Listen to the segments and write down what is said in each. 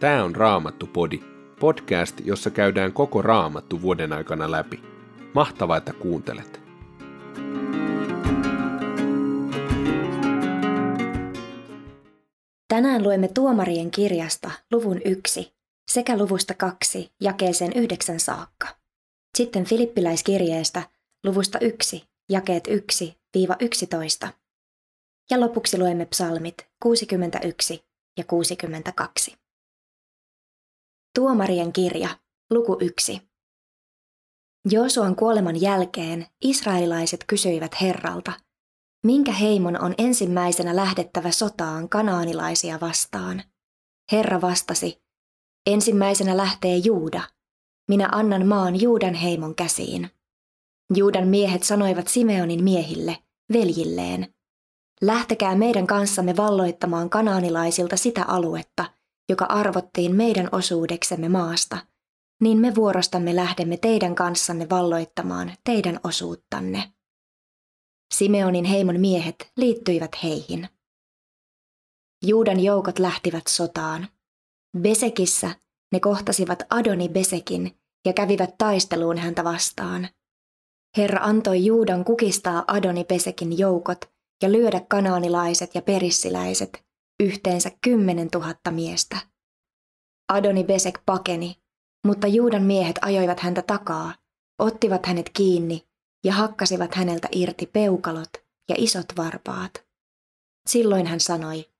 Tämä on Raamattu-podi, podcast, jossa käydään koko Raamattu vuoden aikana läpi. Mahtavaa, että kuuntelet! Tänään luemme Tuomarien kirjasta luvun yksi sekä luvusta kaksi jakeeseen yhdeksän saakka. Sitten Filippiläiskirjeestä luvusta yksi jakeet 1-11. Ja lopuksi luemme psalmit 61 ja 62. Tuomarien kirja, luku 1. Joosuan kuoleman jälkeen israelilaiset kysyivät Herralta, minkä heimon on ensimmäisenä lähdettävä sotaan kanaanilaisia vastaan. Herra vastasi, ensimmäisenä lähtee Juuda. Minä annan maan Juudan heimon käsiin. Juudan miehet sanoivat Simeonin miehille, veljilleen, lähtekää meidän kanssamme valloittamaan kanaanilaisilta sitä aluetta, joka arvottiin meidän osuudeksemme maasta, niin me vuorostamme lähdemme teidän kanssanne valloittamaan teidän osuuttanne. Simeonin heimon miehet liittyivät heihin. Juudan joukot lähtivät sotaan. Besekissä ne kohtasivat Adoni Besekin ja kävivät taisteluun häntä vastaan. Herra antoi Juudan kukistaa Adoni Besekin joukot ja lyödä kanaanilaiset ja perissiläiset, yhteensä kymmenen tuhatta miestä. Adoni Besek pakeni, mutta Juudan miehet ajoivat häntä takaa, ottivat hänet kiinni ja hakkasivat häneltä irti peukalot ja isot varpaat. Silloin hän sanoi,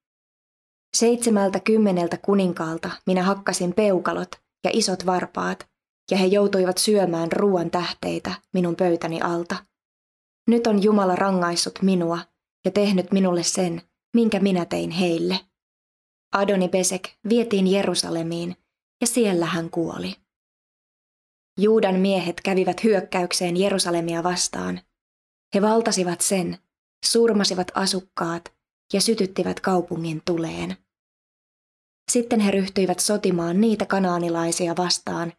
seitsemältä kymmeneltä kuninkaalta minä hakkasin peukalot ja isot varpaat, ja he joutuivat syömään ruoan tähteitä minun pöytäni alta. Nyt on Jumala rangaissut minua ja tehnyt minulle sen, minkä minä tein heille. Adoni Besek vietiin Jerusalemiin ja siellä hän kuoli. Juudan miehet kävivät hyökkäykseen Jerusalemia vastaan. He valtasivat sen, surmasivat asukkaat ja sytyttivät kaupungin tuleen. Sitten he ryhtyivät sotimaan niitä kanaanilaisia vastaan,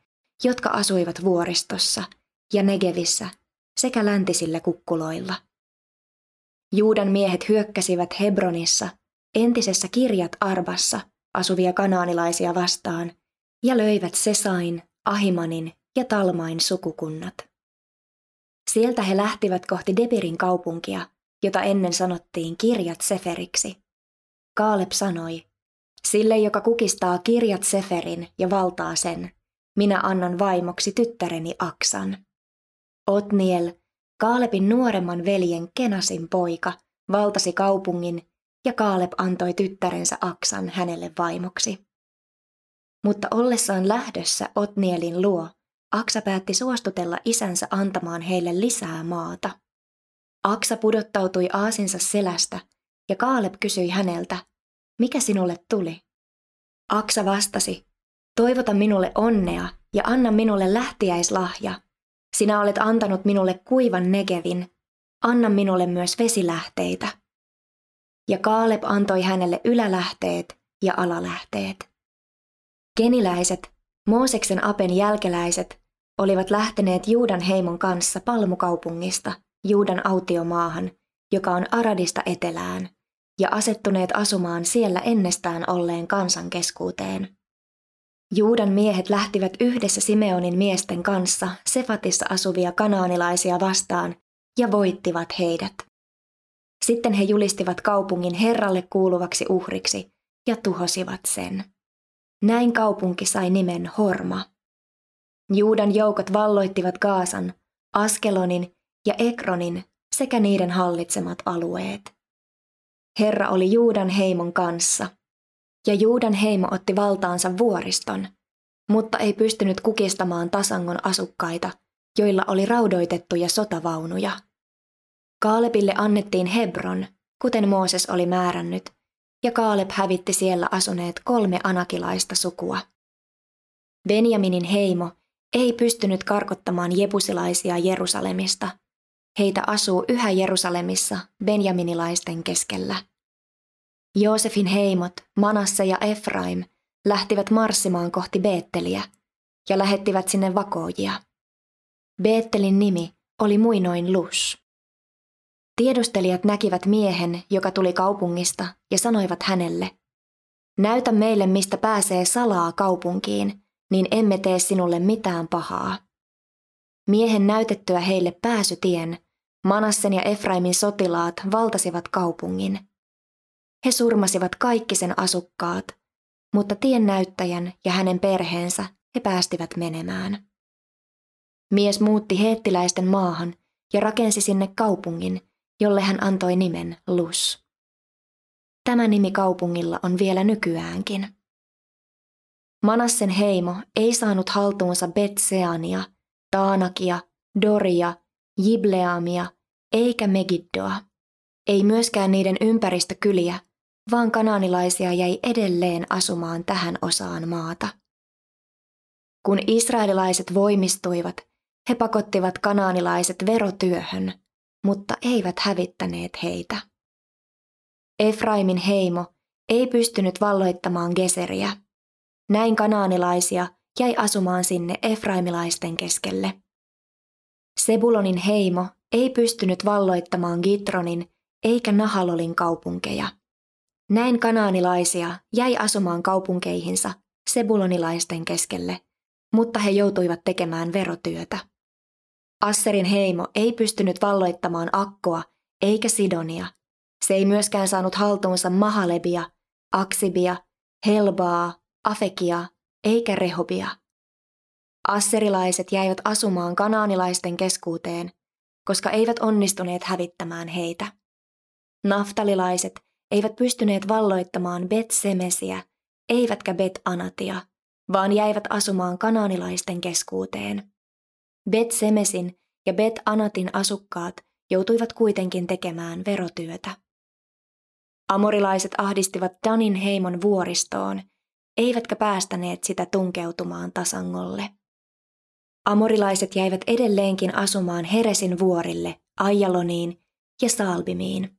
jotka asuivat vuoristossa ja Negevissä sekä läntisillä kukkuloilla. Juudan miehet hyökkäsivät Hebronissa, entisessä kirjat Arbassa, asuvia kanaanilaisia vastaan, ja löivät Sesain, Ahimanin ja Talmain sukukunnat. Sieltä he lähtivät kohti Debirin kaupunkia, jota ennen sanottiin kirjat Seferiksi. Kaaleb sanoi, sille joka kukistaa kirjat Seferin ja valtaa sen, minä annan vaimoksi tyttäreni Aksan. Otniel, Kaalepin nuoremman veljen Kenasin poika, valtasi kaupungin ja Kaalep antoi tyttärensä Aksan hänelle vaimoksi. Mutta ollessaan lähdössä Otnielin luo, Aksa päätti suostutella isänsä antamaan heille lisää maata. Aksa pudottautui aasinsa selästä ja Kaaleb kysyi häneltä, mikä sinulle tuli? Aksa vastasi, toivota minulle onnea ja anna minulle lähtiäislahja. Sinä olet antanut minulle kuivan negevin, anna minulle myös vesilähteitä. Ja Kaaleb antoi hänelle ylälähteet ja alalähteet. Keniläiset, Mooseksen apen jälkeläiset, olivat lähteneet Juudan heimon kanssa palmukaupungista Juudan autiomaahan, joka on Aradista etelään, ja asettuneet asumaan siellä ennestään olleen kansan keskuuteen. Juudan miehet lähtivät yhdessä Simeonin miesten kanssa Sefatissa asuvia kanaanilaisia vastaan ja voittivat heidät. Sitten he julistivat kaupungin Herralle kuuluvaksi uhriksi ja tuhosivat sen. Näin kaupunki sai nimen Horma. Juudan joukot valloittivat Gaasan, Askelonin ja Ekronin sekä niiden hallitsemat alueet. Herra oli Juudan heimon kanssa, ja Juudan heimo otti valtaansa vuoriston, mutta ei pystynyt kukistamaan tasangon asukkaita, joilla oli raudoitettuja sotavaunuja. Kaalepille annettiin Hebron, kuten Mooses oli määrännyt, ja Kaaleb hävitti siellä asuneet kolme anakilaista sukua. Benjaminin heimo ei pystynyt karkottamaan jebusilaisia Jerusalemista. Heitä asuu yhä Jerusalemissa benjaminilaisten keskellä. Joosefin heimot, Manasse ja Efraim, lähtivät marssimaan kohti Beetteliä ja lähettivät sinne vakoojia. Beettelin nimi oli muinoin Lus. Tiedustelijat näkivät miehen, joka tuli kaupungista, ja sanoivat hänelle, Näytä meille, mistä pääsee salaa kaupunkiin, niin emme tee sinulle mitään pahaa. Miehen näytettyä heille pääsytien, Manassen ja Efraimin sotilaat valtasivat kaupungin. He surmasivat kaikki sen asukkaat, mutta tien näyttäjän ja hänen perheensä he päästivät menemään. Mies muutti heettiläisten maahan ja rakensi sinne kaupungin, jolle hän antoi nimen Lus. Tämä nimi kaupungilla on vielä nykyäänkin. Manassen heimo ei saanut haltuunsa Betseania, Taanakia, Doria, Jibleamia eikä Megiddoa. Ei myöskään niiden ympäristökyliä, vaan kananilaisia jäi edelleen asumaan tähän osaan maata. Kun israelilaiset voimistuivat, he pakottivat kanaanilaiset verotyöhön, mutta eivät hävittäneet heitä. Efraimin heimo ei pystynyt valloittamaan Geseriä. Näin kanaanilaisia jäi asumaan sinne efraimilaisten keskelle. Sebulonin heimo ei pystynyt valloittamaan Gitronin eikä Nahalolin kaupunkeja. Näin kanaanilaisia jäi asumaan kaupunkeihinsa sebulonilaisten keskelle, mutta he joutuivat tekemään verotyötä. Asserin heimo ei pystynyt valloittamaan Akkoa eikä Sidonia. Se ei myöskään saanut haltuunsa Mahalebia, Aksibia, Helbaa, Afekia eikä Rehobia. Asserilaiset jäivät asumaan kanaanilaisten keskuuteen, koska eivät onnistuneet hävittämään heitä. Naftalilaiset eivät pystyneet valloittamaan Bet-Semesiä, eivätkä Bet-Anatia, vaan jäivät asumaan kanaanilaisten keskuuteen. Bet-Semesin ja Bet-Anatin asukkaat joutuivat kuitenkin tekemään verotyötä. Amorilaiset ahdistivat Danin heimon vuoristoon, eivätkä päästäneet sitä tunkeutumaan tasangolle. Amorilaiset jäivät edelleenkin asumaan Heresin vuorille, Aijaloniin ja Salbimiin.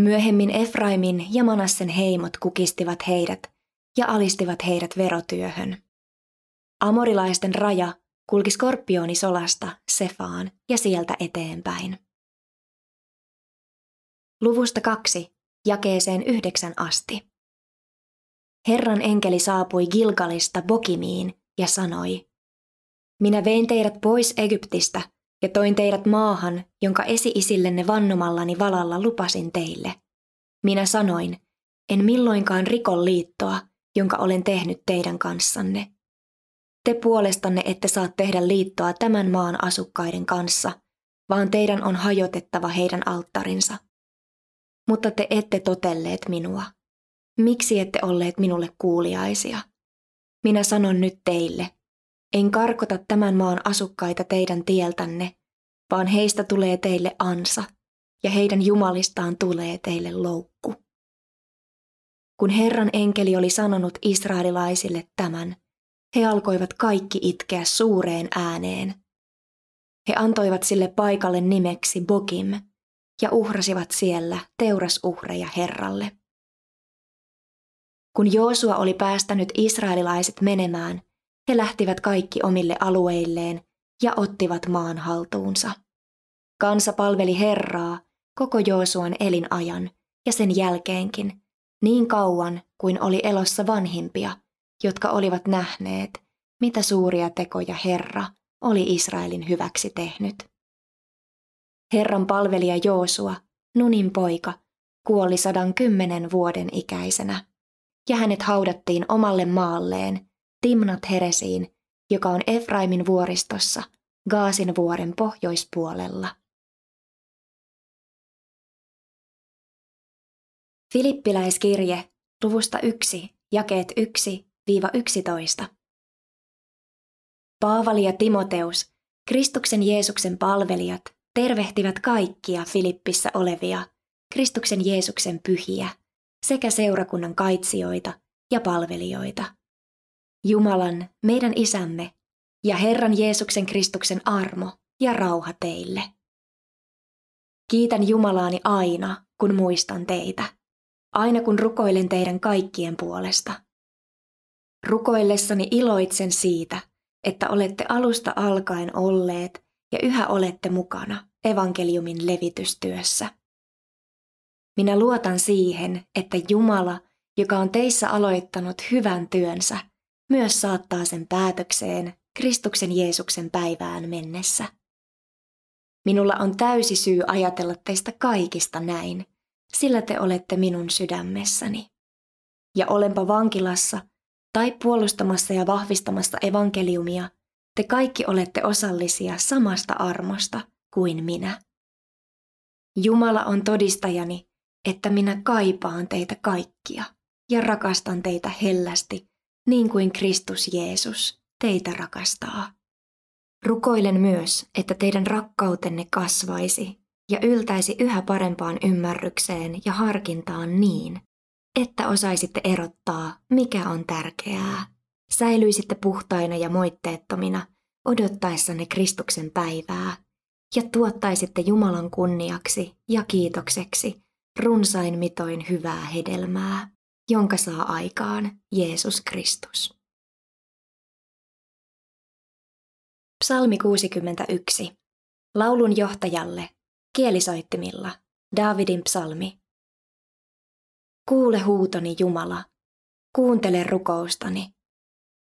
Myöhemmin Efraimin ja Manassen heimot kukistivat heidät ja alistivat heidät verotyöhön. Amorilaisten raja kulki skorpionisolasta Sefaan ja sieltä eteenpäin. Luvusta kaksi, jakeeseen yhdeksän asti. Herran enkeli saapui Gilgalista Bokimiin ja sanoi, Minä vein teidät pois Egyptistä ja toin teidät maahan, jonka esi-isillenne vannomallani valalla lupasin teille. Minä sanoin, en milloinkaan rikon liittoa, jonka olen tehnyt teidän kanssanne. Te puolestanne ette saa tehdä liittoa tämän maan asukkaiden kanssa, vaan teidän on hajotettava heidän alttarinsa. Mutta te ette totelleet minua. Miksi ette olleet minulle kuuliaisia? Minä sanon nyt teille, en karkota tämän maan asukkaita teidän tieltänne, vaan heistä tulee teille ansa, ja heidän jumalistaan tulee teille loukku. Kun Herran enkeli oli sanonut israelilaisille tämän, he alkoivat kaikki itkeä suureen ääneen. He antoivat sille paikalle nimeksi Bokim ja uhrasivat siellä teurasuhreja Herralle. Kun Joosua oli päästänyt israelilaiset menemään, he lähtivät kaikki omille alueilleen ja ottivat maan haltuunsa. Kansa palveli Herraa koko Joosuan elinajan ja sen jälkeenkin, niin kauan kuin oli elossa vanhimpia, jotka olivat nähneet, mitä suuria tekoja Herra oli Israelin hyväksi tehnyt. Herran palvelija Joosua, Nunin poika, kuoli sadan kymmenen vuoden ikäisenä, ja hänet haudattiin omalle maalleen, Timnat Heresiin, joka on Efraimin vuoristossa, Gaasin vuoren pohjoispuolella. Filippiläiskirje, luvusta 1, jakeet 1-11. Paavali ja Timoteus, Kristuksen Jeesuksen palvelijat, tervehtivät kaikkia Filippissä olevia, Kristuksen Jeesuksen pyhiä, sekä seurakunnan kaitsijoita ja palvelijoita. Jumalan, meidän isämme, ja Herran Jeesuksen Kristuksen armo ja rauha teille. Kiitän Jumalaani aina, kun muistan teitä, aina kun rukoilen teidän kaikkien puolesta. Rukoillessani iloitsen siitä, että olette alusta alkaen olleet ja yhä olette mukana evankeliumin levitystyössä. Minä luotan siihen, että Jumala, joka on teissä aloittanut hyvän työnsä, myös saattaa sen päätökseen Kristuksen Jeesuksen päivään mennessä. Minulla on täysi syy ajatella teistä kaikista näin, sillä te olette minun sydämessäni. Ja olenpa vankilassa tai puolustamassa ja vahvistamassa evankeliumia, te kaikki olette osallisia samasta armosta kuin minä. Jumala on todistajani, että minä kaipaan teitä kaikkia ja rakastan teitä hellästi, niin kuin Kristus Jeesus teitä rakastaa. Rukoilen myös, että teidän rakkautenne kasvaisi ja yltäisi yhä parempaan ymmärrykseen ja harkintaan niin, että osaisitte erottaa, mikä on tärkeää. Säilyisitte puhtaina ja moitteettomina odottaessanne Kristuksen päivää ja tuottaisitte Jumalan kunniaksi ja kiitokseksi runsain mitoin hyvää hedelmää, jonka saa aikaan Jeesus Kristus. Psalmi 61. Laulun johtajalle, kielisoittimilla, Davidin psalmi. Kuule huutoni Jumala, kuuntele rukoustani.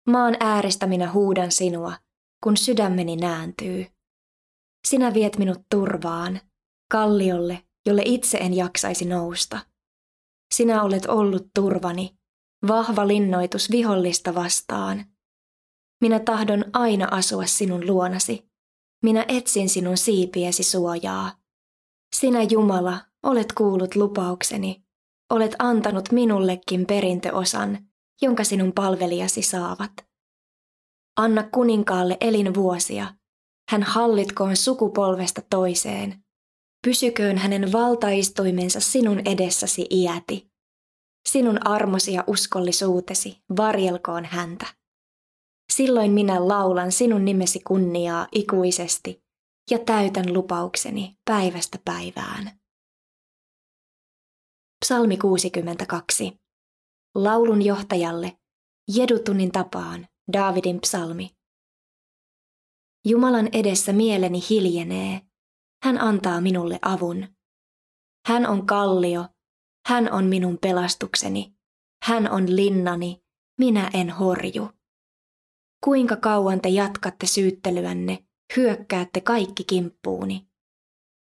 Maan äärestä minä huudan sinua, kun sydämeni nääntyy. Sinä viet minut turvaan, kalliolle, jolle itse en jaksaisi nousta. Sinä olet ollut turvani, vahva linnoitus vihollista vastaan. Minä tahdon aina asua sinun luonasi. Minä etsin sinun siipiesi suojaa. Sinä Jumala, olet kuullut lupaukseni. Olet antanut minullekin perintöosan, jonka sinun palvelijasi saavat. Anna kuninkaalle elinvuosia. Hän hallitkoon sukupolvesta toiseen. Pysyköön hänen valtaistuimensa sinun edessäsi iäti. Sinun armosi ja uskollisuutesi varjelkoon häntä. Silloin minä laulan sinun nimesi kunniaa ikuisesti ja täytän lupaukseni päivästä päivään. Psalmi 62. Laulun johtajalle, Jedutunin tapaan, Daavidin psalmi. Jumalan edessä mieleni hiljenee. Hän antaa minulle avun. Hän on kallio. Hän on minun pelastukseni. Hän on linnani. Minä en horju. Kuinka kauan te jatkatte syyttelyänne, hyökkäätte kaikki kimppuuni?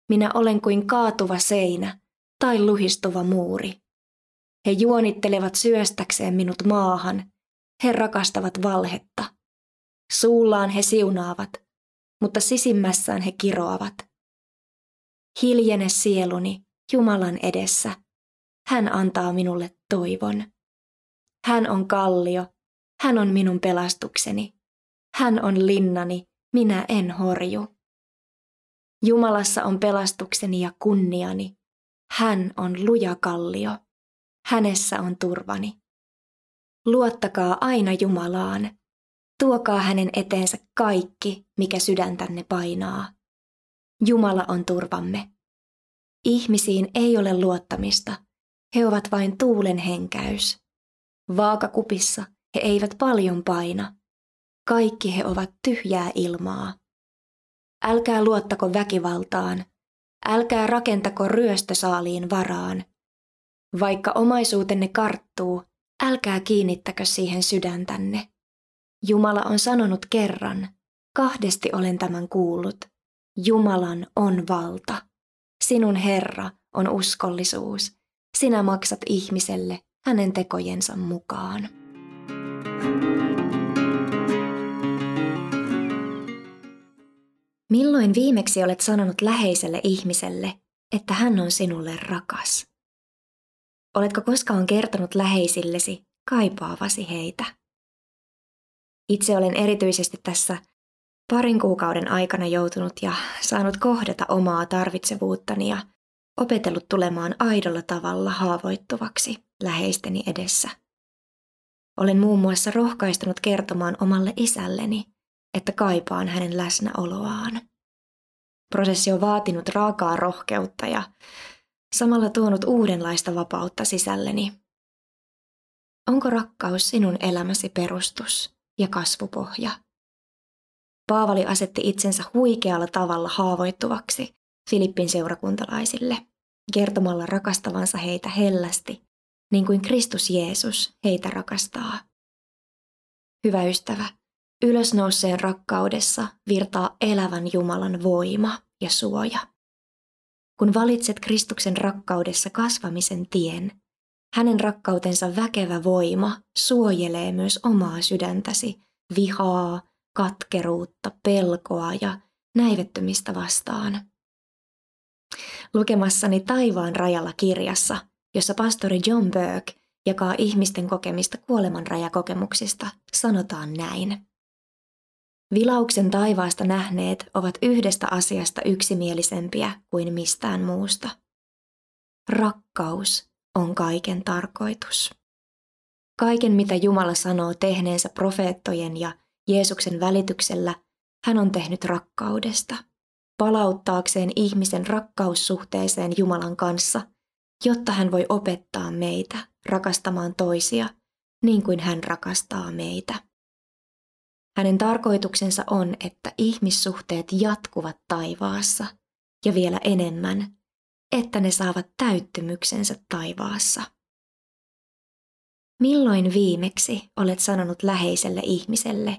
Minä olen kuin kaatuva seinä tai luhistuva muuri. He juonittelevat syöstäkseen minut maahan. He rakastavat valhetta. Suullaan he siunaavat, mutta sisimmässään he kiroavat. Hiljene sieluni Jumalan edessä. Hän antaa minulle toivon. Hän on kallio, hän on minun pelastukseni. Hän on linnani, minä en horju. Jumalassa on pelastukseni ja kunniani. Hän on luja kallio. Hänessä on turvani. Luottakaa aina Jumalaan. Tuokaa hänen eteensä kaikki, mikä sydäntänne painaa. Jumala on turvamme. Ihmisiin ei ole luottamista. He ovat vain tuulen henkäys. Vaakakupissa he eivät paljon paina. Kaikki he ovat tyhjää ilmaa. Älkää luottako väkivaltaan. Älkää rakentako ryöstösaaliin varaan. Vaikka omaisuutenne karttuu, älkää kiinnittäkö siihen sydäntänne. Jumala on sanonut kerran, kahdesti olen tämän kuullut. Jumalan on valta. Sinun Herra on uskollisuus. Sinä maksat ihmiselle hänen tekojensa mukaan. Milloin viimeksi olet sanonut läheiselle ihmiselle, että hän on sinulle rakas? Oletko koskaan kertonut läheisillesi kaipaavasi heitä? Itse olen erityisesti tässä parin kuukauden aikana joutunut ja saanut kohdata omaa tarvitsevuuttani ja opetellut tulemaan aidolla tavalla haavoittuvaksi läheisteni edessä. Olen muun muassa rohkaistunut kertomaan omalle isälleni, että kaipaan hänen läsnäoloaan. Prosessi on vaatinut raakaa rohkeutta ja samalla tuonut uudenlaista vapautta sisälleni. Onko rakkaus sinun elämäsi perustus ja kasvupohja? Paavali asetti itsensä huikealla tavalla haavoittuvaksi Filippin seurakuntalaisille, kertomalla rakastavansa heitä hellästi niin kuin Kristus Jeesus heitä rakastaa. Hyvä ystävä, ylösnouseen rakkaudessa virtaa elävän Jumalan voima ja suoja. Kun valitset Kristuksen rakkaudessa kasvamisen tien, hänen rakkautensa väkevä voima suojelee myös omaa sydäntäsi vihaa, katkeruutta, pelkoa ja näivettymistä vastaan. Lukemassani Taivaan rajalla kirjassa, jossa pastori John Burke jakaa ihmisten kokemista kuolemanrajakokemuksista, sanotaan näin. Vilauksen taivaasta nähneet ovat yhdestä asiasta yksimielisempiä kuin mistään muusta. Rakkaus on kaiken tarkoitus. Kaiken, mitä Jumala sanoo tehneensä profeettojen ja Jeesuksen välityksellä, hän on tehnyt rakkaudesta, palauttaakseen ihmisen rakkaussuhteeseen Jumalan kanssa, jotta hän voi opettaa meitä rakastamaan toisia niin kuin hän rakastaa meitä. Hänen tarkoituksensa on, että ihmissuhteet jatkuvat taivaassa ja vielä enemmän, että ne saavat täyttymyksensä taivaassa. Milloin viimeksi olet sanonut läheiselle ihmiselle,